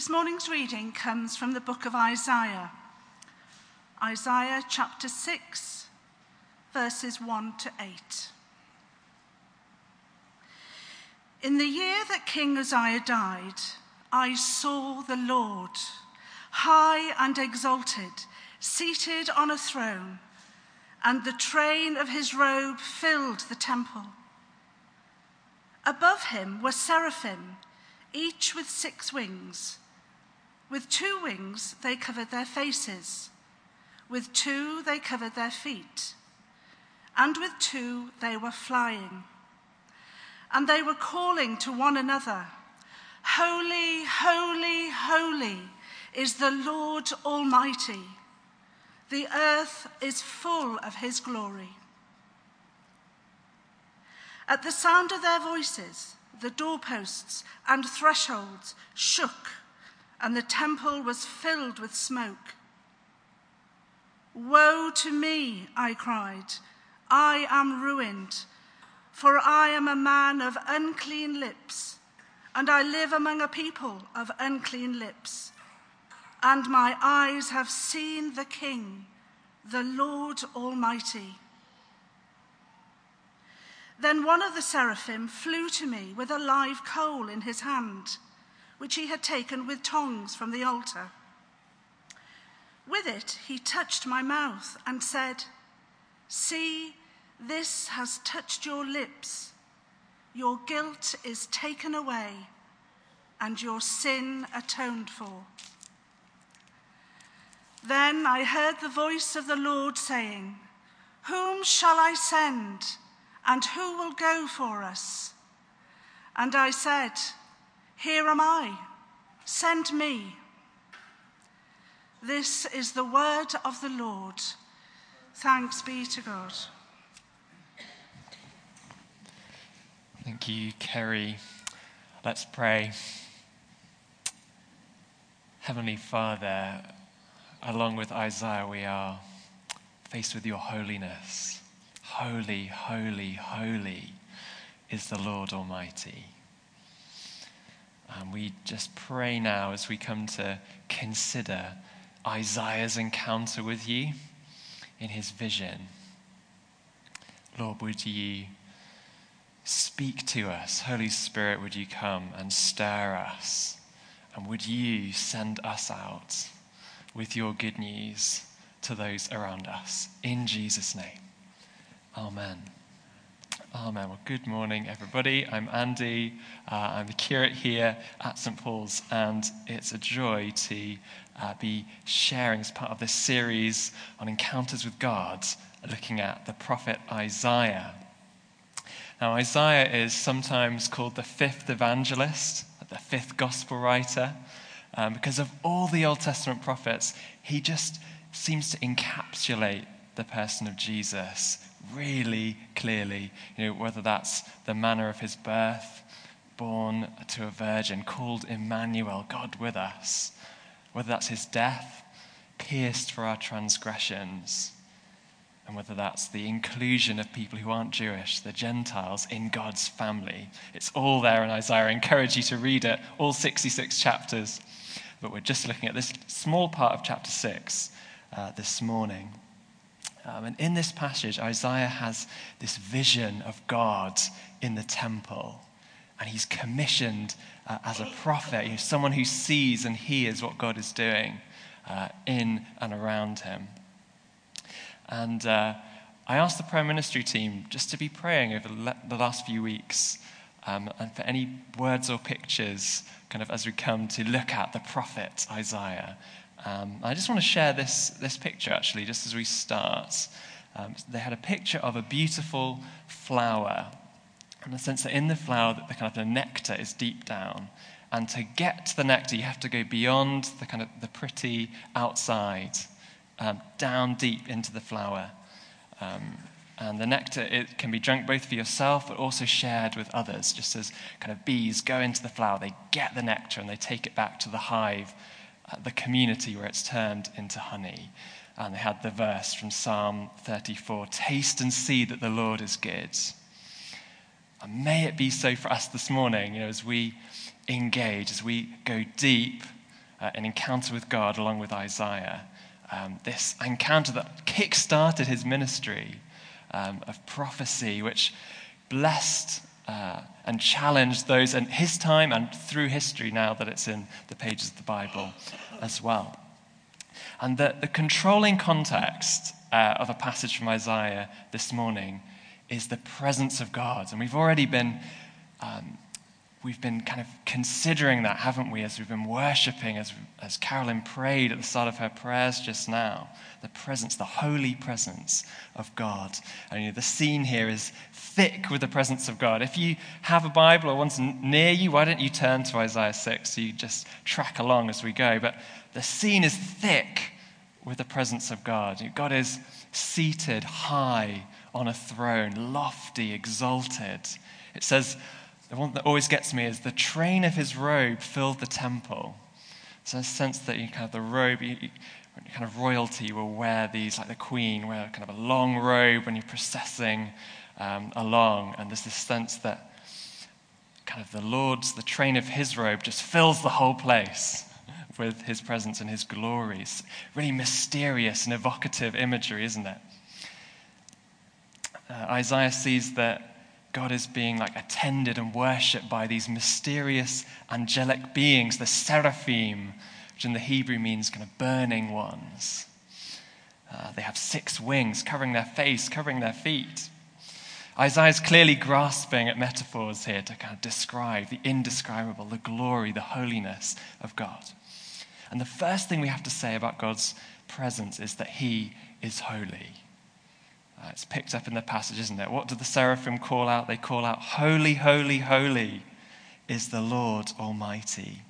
This morning's reading comes from the book of Isaiah, Isaiah chapter 6, verses 1 to 8. In the year that King Uzziah died, I saw the Lord, high and exalted, seated on a throne, and the train of his robe filled the temple. Above him were seraphim, each with six wings. With two wings, they covered their faces. With two, they covered their feet. And with two, they were flying. And they were calling to one another Holy, holy, holy is the Lord Almighty. The earth is full of his glory. At the sound of their voices, the doorposts and thresholds shook and the temple was filled with smoke. Woe to me, I cried. I am ruined, for I am a man of unclean lips, and I live among a people of unclean lips. And my eyes have seen the King, the Lord Almighty. Then one of the seraphim flew to me with a live coal in his hand which he had taken with tongs from the altar. With it, he touched my mouth and said, See, this has touched your lips. Your guilt is taken away, and your sin atoned for. Then I heard the voice of the Lord saying, Whom shall I send, and who will go for us? And I said, here am I, send me. This is the word of the Lord. Thanks be to God. Thank you, Kerry. Let's pray. Heavenly Father, along with Isaiah, we are faced with your holiness. Holy, holy, holy is the Lord Almighty. And we just pray now as we come to consider Isaiah's encounter with you in his vision. Lord, would you speak to us? Holy Spirit, would you come and stir us? And would you send us out with your good news to those around us? In Jesus' name. Amen. Amen. Well, good morning, everybody. I'm Andy. Uh, I'm the curate here at St. Paul's, and it's a joy to uh, be sharing as part of this series on encounters with God, looking at the prophet Isaiah. Now, Isaiah is sometimes called the fifth evangelist, the fifth gospel writer, um, because of all the Old Testament prophets, he just seems to encapsulate the person of Jesus really clearly, you know, whether that's the manner of his birth, born to a virgin, called Emmanuel, God with us, whether that's his death, pierced for our transgressions, and whether that's the inclusion of people who aren't Jewish, the Gentiles, in God's family. It's all there in Isaiah. I encourage you to read it, all 66 chapters. But we're just looking at this small part of chapter 6 uh, this morning. Um, and in this passage, Isaiah has this vision of God in the temple. And he's commissioned uh, as a prophet, you know, someone who sees and hears what God is doing uh, in and around him. And uh, I asked the prayer ministry team just to be praying over the last few weeks um, and for any words or pictures, kind of as we come to look at the prophet Isaiah um, I just want to share this, this picture actually, just as we start. Um, they had a picture of a beautiful flower, in the sense that in the flower, the kind of the nectar is deep down. And to get to the nectar, you have to go beyond the kind of the pretty outside, um, down deep into the flower. Um, and the nectar it can be drunk both for yourself, but also shared with others. Just as kind of bees go into the flower, they get the nectar and they take it back to the hive the community where it's turned into honey. And they had the verse from Psalm 34 Taste and see that the Lord is good. And may it be so for us this morning, you know, as we engage, as we go deep uh, an encounter with God along with Isaiah. Um, this encounter that kick started his ministry um, of prophecy, which blessed uh, and challenged those in his time and through history now that it's in the pages of the Bible as well. And the, the controlling context uh, of a passage from Isaiah this morning is the presence of God. And we've already been. Um, we've been kind of considering that, haven't we, as we've been worshipping, as, as Carolyn prayed at the start of her prayers just now, the presence, the holy presence of God. And you know, the scene here is thick with the presence of God. If you have a Bible or one's near you, why don't you turn to Isaiah 6 so you just track along as we go? But the scene is thick with the presence of God. God is seated high on a throne, lofty, exalted. It says, the one that always gets me is the train of his robe filled the temple. So a sense that you kind of the robe, you, you, kind of royalty will wear these, like the queen, wear kind of a long robe when you're processing um, along. And there's this sense that kind of the Lord's, the train of his robe just fills the whole place with his presence and his glories. Really mysterious and evocative imagery, isn't it? Uh, Isaiah sees that God is being like attended and worshipped by these mysterious angelic beings, the seraphim, which in the Hebrew means kind of burning ones. Uh, they have six wings covering their face, covering their feet. Isaiah is clearly grasping at metaphors here to kind of describe the indescribable, the glory, the holiness of God. And the first thing we have to say about God's presence is that he is holy. Uh, it's picked up in the passage, isn't it? What do the seraphim call out? They call out, Holy, holy, holy is the Lord Almighty.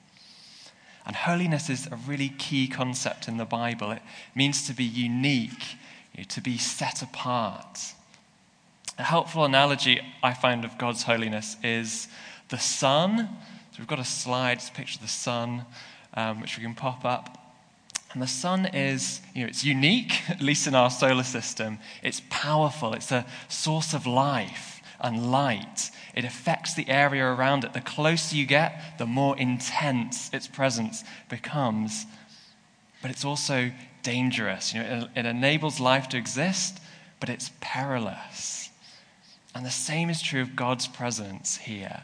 And holiness is a really key concept in the Bible. It means to be unique, you know, to be set apart. A helpful analogy I find of God's holiness is the sun. So we've got a slide, it's a picture of the sun, um, which we can pop up. And the sun is, you know, it's unique, at least in our solar system. It's powerful. It's a source of life and light. It affects the area around it. The closer you get, the more intense its presence becomes. But it's also dangerous. You know, it, it enables life to exist, but it's perilous. And the same is true of God's presence here.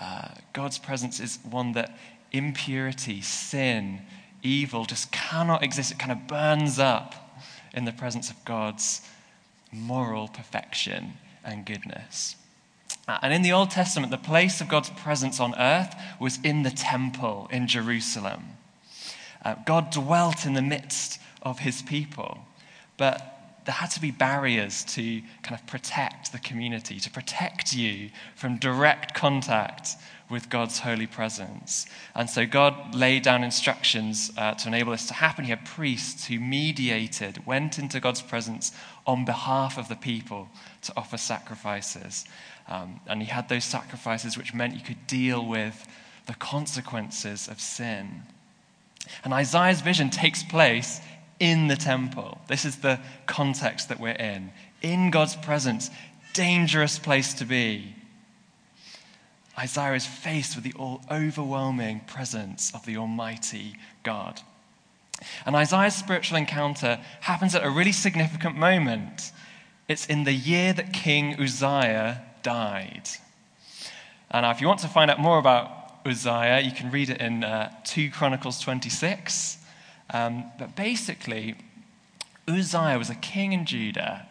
Uh, God's presence is one that impurity, sin, evil just cannot exist. It kind of burns up in the presence of God's moral perfection and goodness. Uh, and in the Old Testament, the place of God's presence on earth was in the temple in Jerusalem. Uh, God dwelt in the midst of his people, but there had to be barriers to kind of protect the community, to protect you from direct contact with God's holy presence. And so God laid down instructions uh, to enable this to happen. He had priests who mediated, went into God's presence on behalf of the people to offer sacrifices. Um, and he had those sacrifices, which meant you could deal with the consequences of sin. And Isaiah's vision takes place in the temple. This is the context that we're in. In God's presence, dangerous place to be. Isaiah is faced with the all overwhelming presence of the Almighty God. And Isaiah's spiritual encounter happens at a really significant moment. It's in the year that King Uzziah died. And if you want to find out more about Uzziah, you can read it in uh, 2 Chronicles 26. Um, but basically, Uzziah was a king in Judah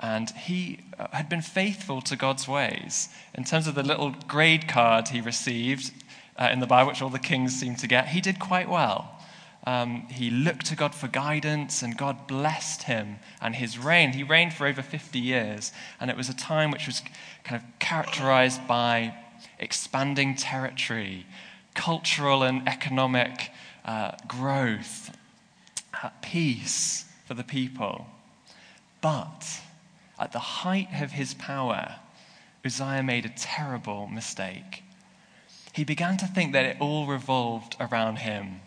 and he uh, had been faithful to God's ways. In terms of the little grade card he received uh, in the Bible, which all the kings seem to get, he did quite well. Um, he looked to God for guidance, and God blessed him and his reign. He reigned for over 50 years, and it was a time which was kind of characterized by expanding territory, cultural and economic uh, growth, uh, peace for the people. But at the height of his power, Uzziah made a terrible mistake. He began to think that it all revolved around him.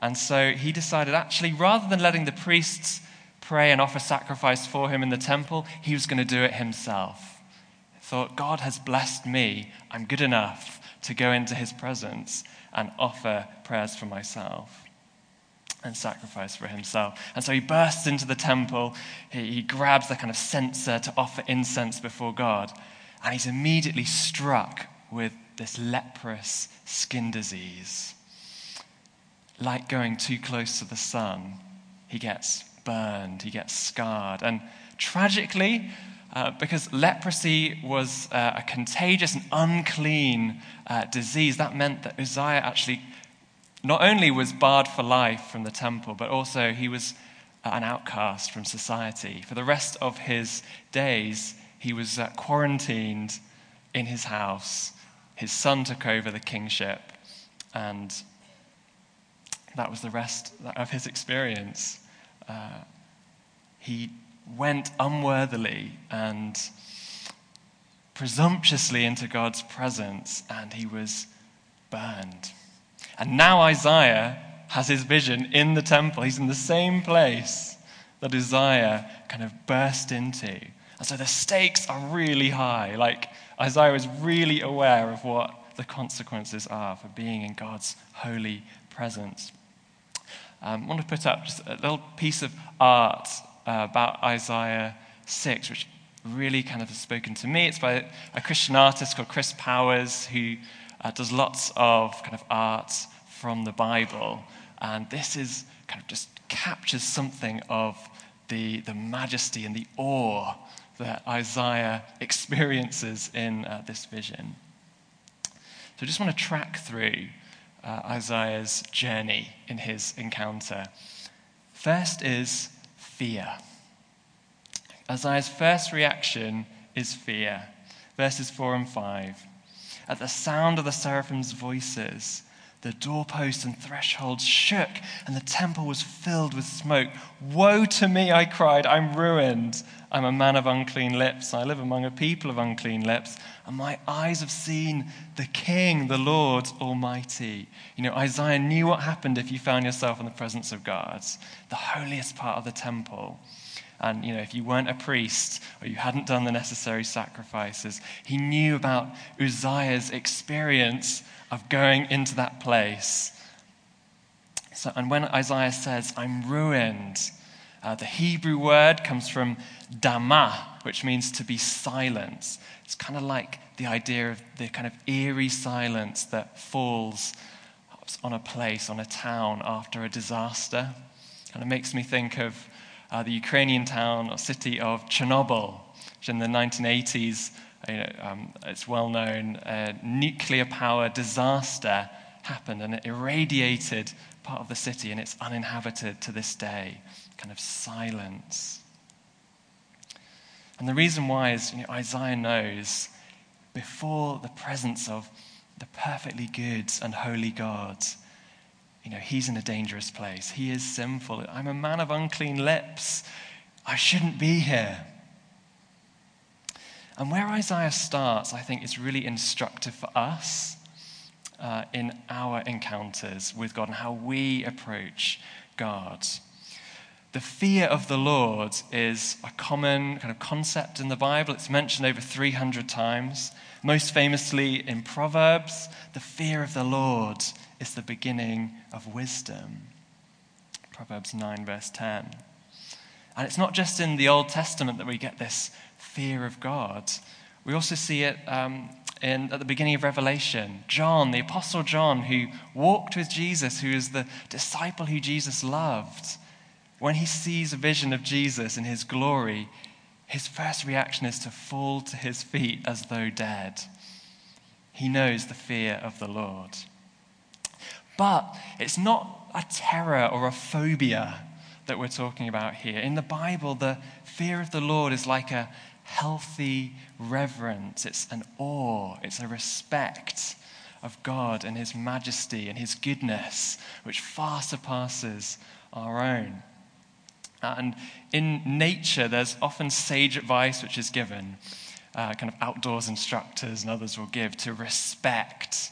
And so he decided actually, rather than letting the priests pray and offer sacrifice for him in the temple, he was going to do it himself. He thought, God has blessed me. I'm good enough to go into his presence and offer prayers for myself and sacrifice for himself. And so he bursts into the temple. He, he grabs the kind of censer to offer incense before God. And he's immediately struck with this leprous skin disease. Like going too close to the sun, he gets burned, he gets scarred. And tragically, uh, because leprosy was uh, a contagious and unclean uh, disease, that meant that Uzziah actually not only was barred for life from the temple, but also he was an outcast from society. For the rest of his days, he was uh, quarantined in his house. His son took over the kingship, and that was the rest of his experience. Uh, he went unworthily and presumptuously into God's presence, and he was burned. And now Isaiah has his vision in the temple. He's in the same place that Uzziah kind of burst into. And so the stakes are really high. Like Isaiah is really aware of what the consequences are for being in God's holy presence. Um, I want to put up just a little piece of art uh, about Isaiah 6, which really kind of has spoken to me. It's by a Christian artist called Chris Powers, who uh, does lots of kind of art from the Bible. And this is kind of just captures something of the, the majesty and the awe that Isaiah experiences in uh, this vision. So I just want to track through uh, Isaiah's journey in his encounter. First is fear. Isaiah's first reaction is fear. Verses 4 and 5. At the sound of the seraphim's voices, the doorposts and thresholds shook, and the temple was filled with smoke. Woe to me, I cried, I'm ruined. I'm a man of unclean lips. I live among a people of unclean lips, and my eyes have seen the King, the Lord Almighty. You know, Isaiah knew what happened if you found yourself in the presence of God, the holiest part of the temple. And, you know, if you weren't a priest or you hadn't done the necessary sacrifices, he knew about Uzziah's experience of going into that place. So, and when Isaiah says, I'm ruined, uh, the Hebrew word comes from dama, which means to be silent. It's kind of like the idea of the kind of eerie silence that falls on a place, on a town after a disaster. Kind of makes me think of uh, the Ukrainian town or city of Chernobyl, which in the 1980s, you know, um, it's well known, nuclear power disaster happened and it irradiated part of the city and it's uninhabited to this day. Kind of silence. And the reason why is you know, Isaiah knows before the presence of the perfectly good and holy God, you know, he's in a dangerous place. He is sinful. I'm a man of unclean lips. I shouldn't be here. And where Isaiah starts, I think, is really instructive for us uh, in our encounters with God and how we approach God. The fear of the Lord is a common kind of concept in the Bible. It's mentioned over 300 times. Most famously in Proverbs, the fear of the Lord is the beginning of wisdom. Proverbs 9, verse 10. And it's not just in the Old Testament that we get this fear of God. We also see it um, in, at the beginning of Revelation. John, the Apostle John, who walked with Jesus, who is the disciple who Jesus loved, when he sees a vision of Jesus in his glory, his first reaction is to fall to his feet as though dead. He knows the fear of the Lord. But it's not a terror or a phobia that we're talking about here. In the Bible, the fear of the Lord is like a healthy reverence, it's an awe, it's a respect of God and His majesty and His goodness, which far surpasses our own. And in nature, there's often sage advice which is given, uh, kind of outdoors instructors and others will give to respect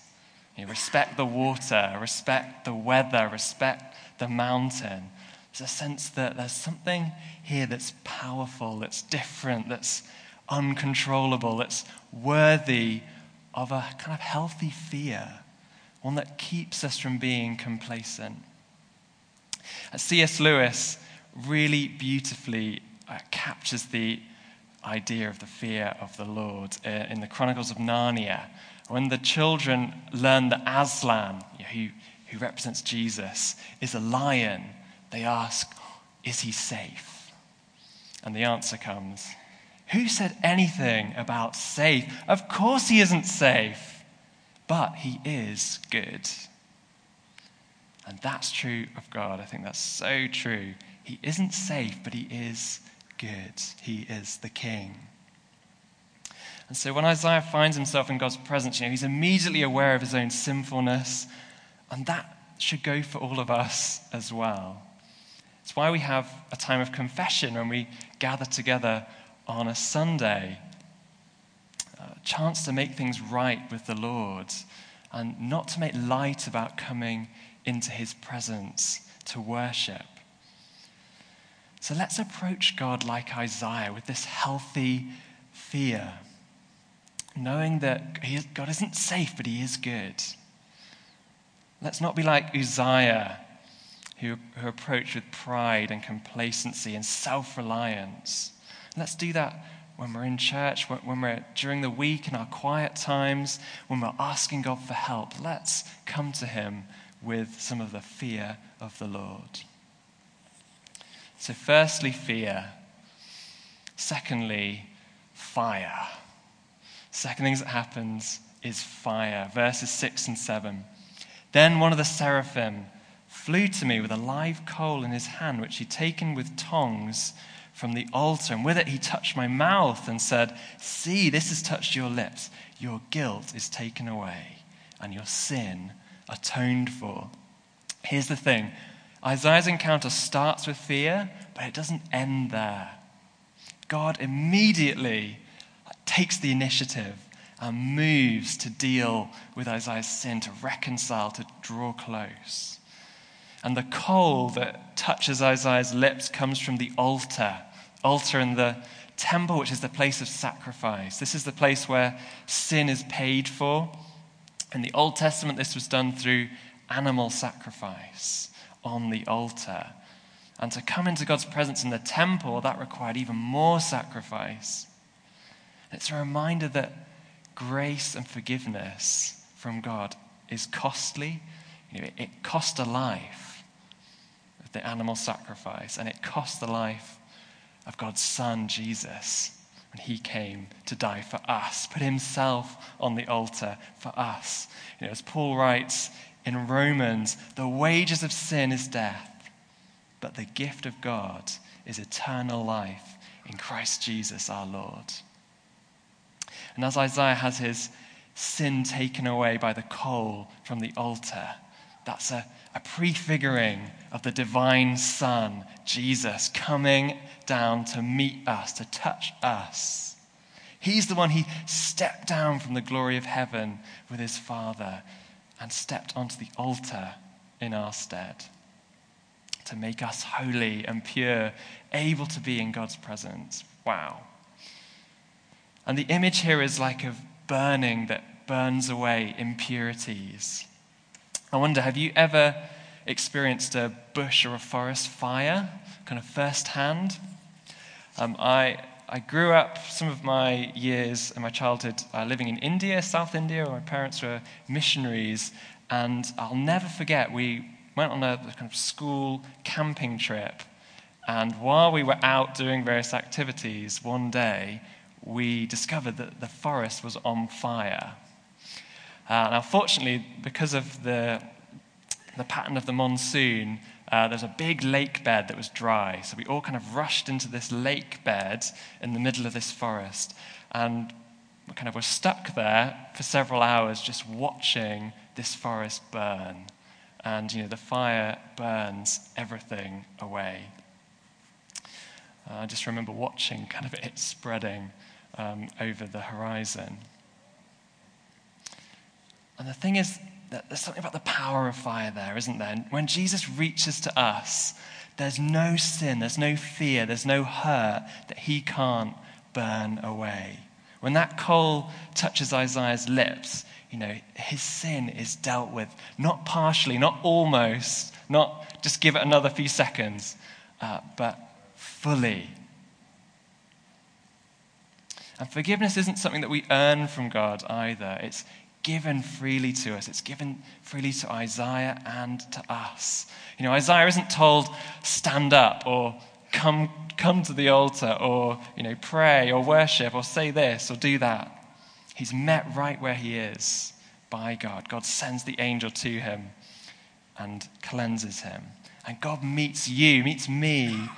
you respect the water, respect the weather, respect the mountain. There's a sense that there's something here that's powerful, that's different, that's uncontrollable, that's worthy of a kind of healthy fear, one that keeps us from being complacent. C.S. Lewis really beautifully uh, captures the idea of the fear of the Lord uh, in the Chronicles of Narnia. When the children learn that Aslan, who, who represents Jesus, is a lion, they ask, Is he safe? And the answer comes, Who said anything about safe? Of course he isn't safe, but he is good. And that's true of God. I think that's so true. He isn't safe, but he is good. He is the king. And so when Isaiah finds himself in God's presence, you know, he's immediately aware of his own sinfulness, and that should go for all of us as well. It's why we have a time of confession when we gather together on a Sunday. A chance to make things right with the Lord and not to make light about coming into his presence to worship. So let's approach God like Isaiah with this healthy fear, knowing that God isn't safe, but he is good. Let's not be like Uzziah, who, who approached with pride and complacency and self reliance. Let's do that when we're in church, when we're during the week in our quiet times, when we're asking God for help. Let's come to Him with some of the fear of the Lord. So, firstly, fear. Secondly, fire. Second thing that happens is fire. Verses 6 and 7. Then one of the seraphim flew to me with a live coal in his hand, which he'd taken with tongs from the altar. And with it he touched my mouth and said, See, this has touched your lips. Your guilt is taken away, and your sin atoned for. Here's the thing Isaiah's encounter starts with fear, but it doesn't end there. God immediately takes the initiative and moves to deal with Isaiah's sin, to reconcile, to draw close. And the coal that touches Isaiah's lips comes from the altar, altar in the temple, which is the place of sacrifice. This is the place where sin is paid for. In the Old Testament, this was done through animal sacrifice on the altar. And to come into God's presence in the temple, that required even more sacrifice. It's a reminder that grace and forgiveness from God is costly. You know, it cost a life of the animal sacrifice, and it cost the life of God's Son, Jesus when he came to die for us, put himself on the altar for us. You know, as Paul writes in Romans, the wages of sin is death, but the gift of God is eternal life in Christ Jesus our Lord. And as Isaiah has his sin taken away by the coal from the altar, that's a, a prefiguring of the divine Son, Jesus, coming down to meet us, to touch us. He's the one he stepped down from the glory of heaven with his Father and stepped onto the altar in our stead to make us holy and pure, able to be in God's presence. Wow. And the image here is like of burning that burns away impurities. I wonder, have you ever experienced a bush or a forest fire, kind of firsthand? Um, I, I grew up some of my years in my childhood uh, living in India, South India, where my parents were missionaries. And I'll never forget, we went on a kind of school camping trip. And while we were out doing various activities, one day we discovered that the forest was on fire. Uh, now, fortunately, because of the, the pattern of the monsoon, uh, there's a big lake bed that was dry. So we all kind of rushed into this lake bed in the middle of this forest. And we kind of were stuck there for several hours just watching this forest burn. And, you know, the fire burns everything away. Uh, I just remember watching kind of it spreading um, over the horizon. And the thing is, that there's something about the power of fire there, isn't there? When Jesus reaches to us, there's no sin, there's no fear, there's no hurt that he can't burn away. When that coal touches Isaiah's lips, you know, his sin is dealt with, not partially, not almost, not just give it another few seconds, uh, but fully. And forgiveness isn't something that we earn from God either. It's given freely to us. It's given freely to Isaiah and to us. You know, Isaiah isn't told, stand up or come, come to the altar or, you know, pray or worship or say this or do that. He's met right where he is by God. God sends the angel to him and cleanses him. And God meets you, meets me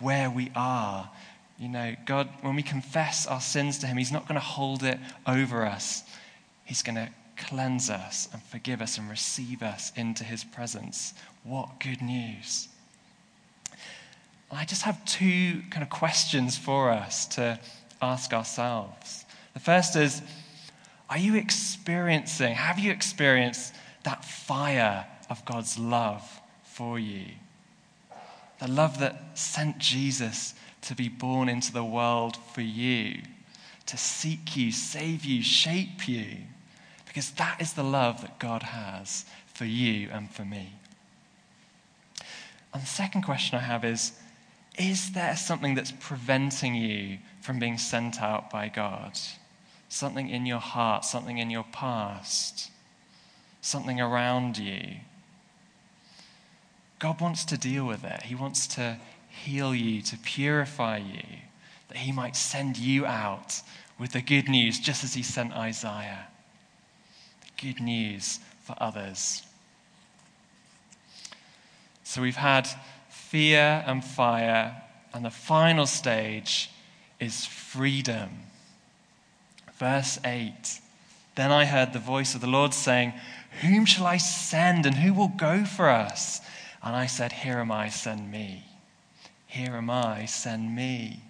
where we are. You know, God, when we confess our sins to him, he's not going to hold it over us. He's going to cleanse us and forgive us and receive us into his presence. What good news! I just have two kind of questions for us to ask ourselves. The first is Are you experiencing, have you experienced that fire of God's love for you? The love that sent Jesus to be born into the world for you, to seek you, save you, shape you. Because that is the love that God has for you and for me. And the second question I have is Is there something that's preventing you from being sent out by God? Something in your heart, something in your past, something around you. God wants to deal with it. He wants to heal you, to purify you, that He might send you out with the good news, just as He sent Isaiah. The good news for others. So we've had fear and fire, and the final stage is freedom. Verse 8 Then I heard the voice of the Lord saying, Whom shall I send, and who will go for us? And I said, Here am I, send me. Here am I, send me.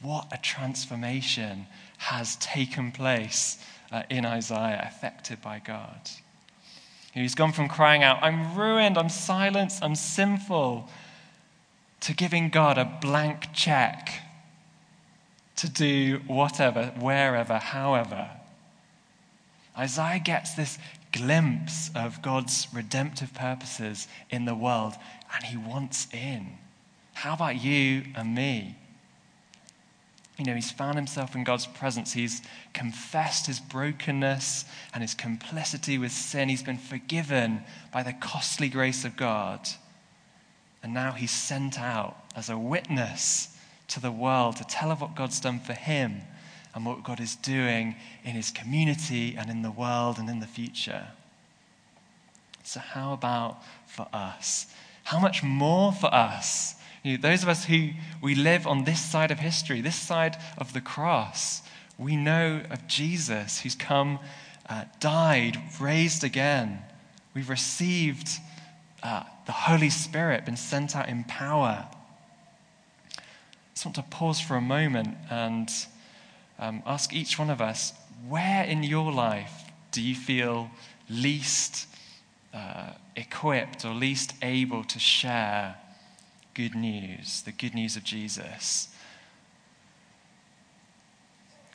What a transformation has taken place uh, in Isaiah, affected by God. He's gone from crying out, I'm ruined, I'm silenced, I'm sinful, to giving God a blank check to do whatever, wherever, however. Isaiah gets this glimpse of God's redemptive purposes in the world, and he wants in. How about you and me? You know, he's found himself in God's presence. He's confessed his brokenness and his complicity with sin. He's been forgiven by the costly grace of God. And now he's sent out as a witness to the world to tell of what God's done for him and what God is doing in his community and in the world and in the future. So, how about for us? How much more for us? You know, those of us who we live on this side of history, this side of the cross, we know of Jesus who's come, uh, died, raised again. We've received uh, the Holy Spirit, been sent out in power. I just want to pause for a moment and um, ask each one of us where in your life do you feel least uh, equipped or least able to share good news, the good news of Jesus.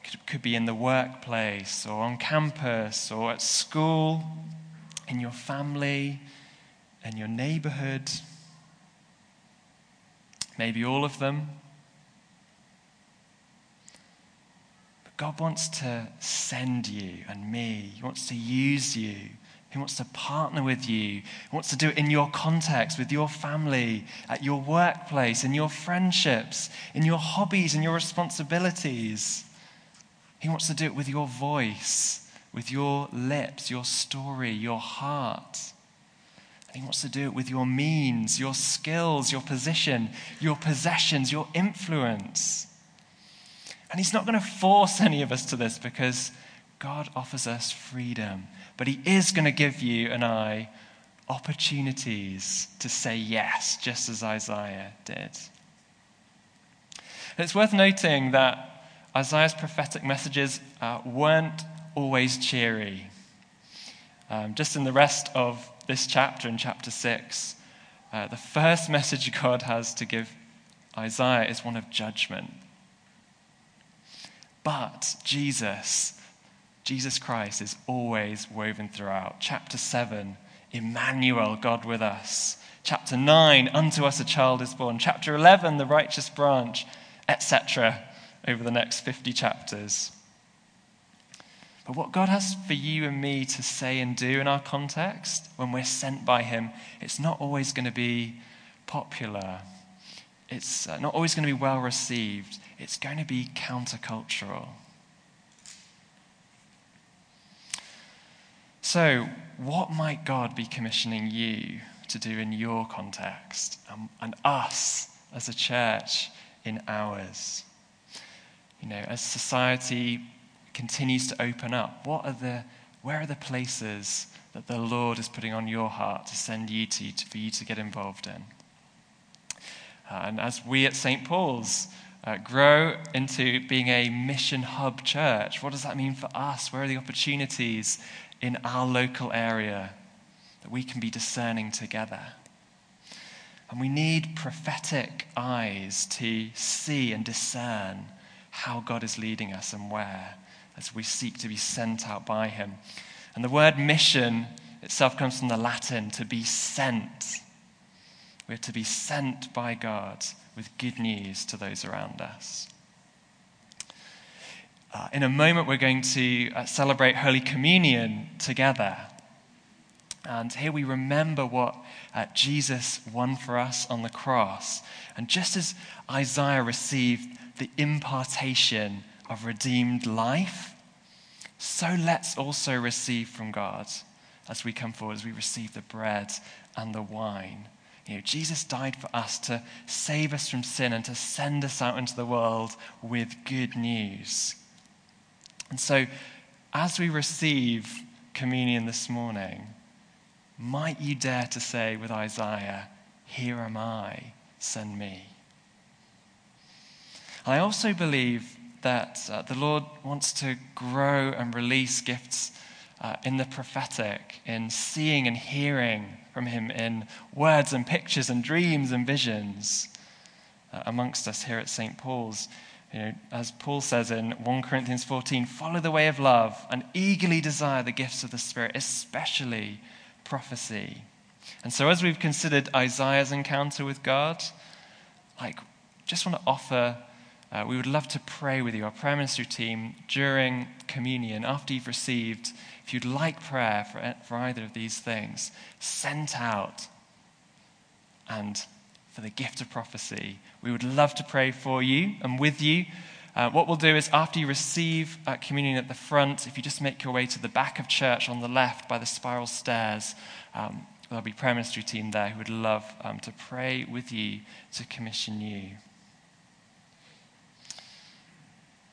Could, could be in the workplace or on campus or at school, in your family, in your neighborhood. Maybe all of them. But God wants to send you and me, He wants to use you he wants to partner with you. He wants to do it in your context, with your family, at your workplace, in your friendships, in your hobbies, in your responsibilities. He wants to do it with your voice, with your lips, your story, your heart. And he wants to do it with your means, your skills, your position, your possessions, your influence. And he's not going to force any of us to this because God offers us freedom. But He is going to give you and I opportunities to say yes, just as Isaiah did. It's worth noting that Isaiah's prophetic messages uh, weren't always cheery. Um, just in the rest of this chapter, in chapter 6, uh, the first message God has to give Isaiah is one of judgment. But Jesus, Jesus Christ, is always woven throughout. Chapter 7, Emmanuel, God with us. Chapter 9, unto us a child is born. Chapter 11, the righteous branch, etc., over the next 50 chapters. But what God has for you and me to say and do in our context when we're sent by Him, it's not always going to be popular. It's uh, not always going to be well received. It's going to be countercultural. So, what might God be commissioning you to do in your context um, and us as a church in ours? You know, as society continues to open up, what are the, where are the places that the Lord is putting on your heart to send you to, to for you to get involved in? Uh, and as we at St. Paul's uh, grow into being a mission hub church, what does that mean for us? Where are the opportunities in our local area that we can be discerning together? And we need prophetic eyes to see and discern how God is leading us and where as we seek to be sent out by Him. And the word mission itself comes from the Latin to be sent. We're to be sent by God with good news to those around us. Uh, in a moment, we're going to uh, celebrate Holy Communion together. And here we remember what uh, Jesus won for us on the cross. And just as Isaiah received the impartation of redeemed life, so let's also receive from God as we come forward, as we receive the bread and the wine. You know, Jesus died for us to save us from sin and to send us out into the world with good news. And so, as we receive communion this morning, might you dare to say with Isaiah, Here am I, send me? I also believe that uh, the Lord wants to grow and release gifts uh, in the prophetic, in seeing and hearing from Him in words and pictures and dreams and visions uh, amongst us here at St. Paul's. You know, as Paul says in 1 Corinthians 14, follow the way of love and eagerly desire the gifts of the Spirit, especially prophecy. And so, as we've considered Isaiah's encounter with God, like, just want to offer uh, we would love to pray with you, our prayer ministry team, during communion, after you've received. If you'd like prayer for, for either of these things, sent out and for the gift of prophecy, we would love to pray for you and with you. Uh, what we'll do is, after you receive uh, communion at the front, if you just make your way to the back of church on the left by the spiral stairs, um, there'll be prayer ministry team there who would love um, to pray with you to commission you.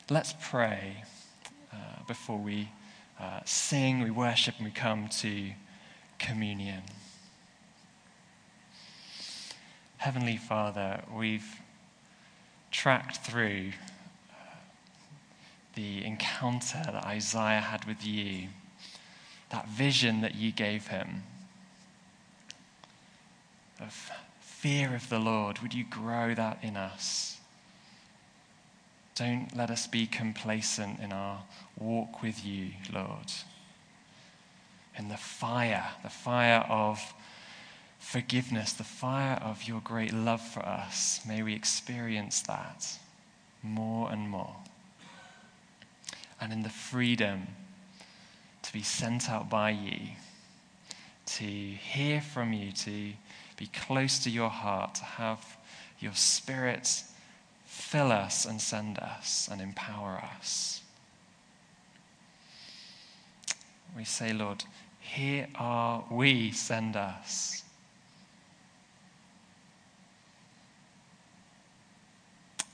Let's pray uh, before we uh, sing, we worship, and we come to communion. Heavenly Father, we've tracked through uh, the encounter that Isaiah had with you, that vision that you gave him of fear of the Lord. Would you grow that in us? Don't let us be complacent in our walk with you, Lord. In the fire, the fire of forgiveness, the fire of your great love for us, may we experience that more and more. And in the freedom to be sent out by you, to hear from you, to be close to your heart, to have your spirit Fill us and send us and empower us. We say, Lord, here are we, send us.